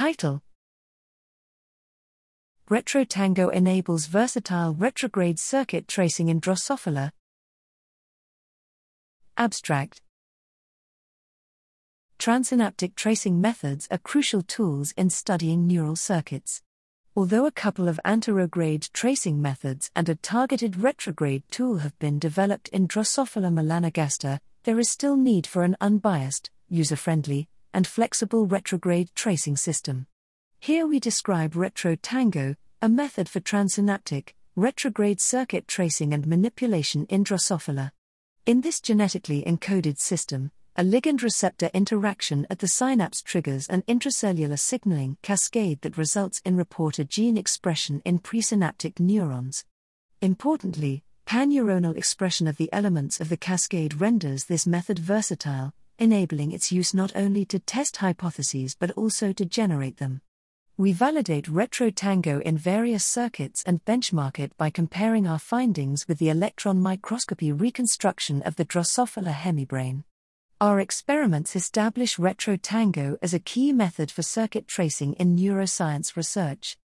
Title RetroTango enables versatile retrograde circuit tracing in Drosophila. Abstract Transsynaptic tracing methods are crucial tools in studying neural circuits. Although a couple of anterograde tracing methods and a targeted retrograde tool have been developed in Drosophila melanogaster, there is still need for an unbiased, user friendly, and flexible retrograde tracing system. Here we describe RetroTango, a method for transsynaptic, retrograde circuit tracing and manipulation in Drosophila. In this genetically encoded system, a ligand receptor interaction at the synapse triggers an intracellular signaling cascade that results in reporter gene expression in presynaptic neurons. Importantly, Panneuronal expression of the elements of the cascade renders this method versatile, enabling its use not only to test hypotheses but also to generate them. We validate RetroTango in various circuits and benchmark it by comparing our findings with the electron microscopy reconstruction of the Drosophila hemibrain. Our experiments establish RetroTango as a key method for circuit tracing in neuroscience research.